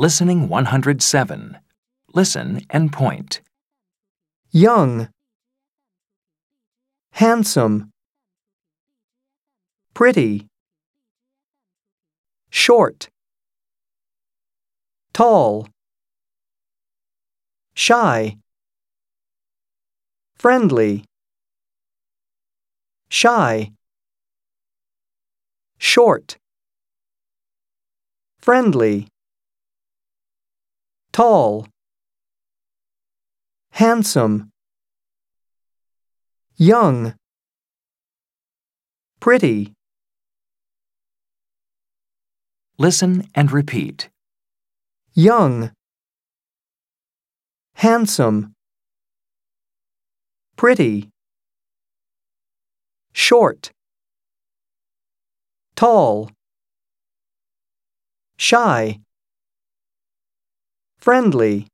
Listening 107. Listen and point. young, handsome, pretty, short, tall, shy, friendly, shy, short, friendly, tall, handsome, young, pretty, Listen and repeat. young, handsome, pretty, short, tall, shy, friendly,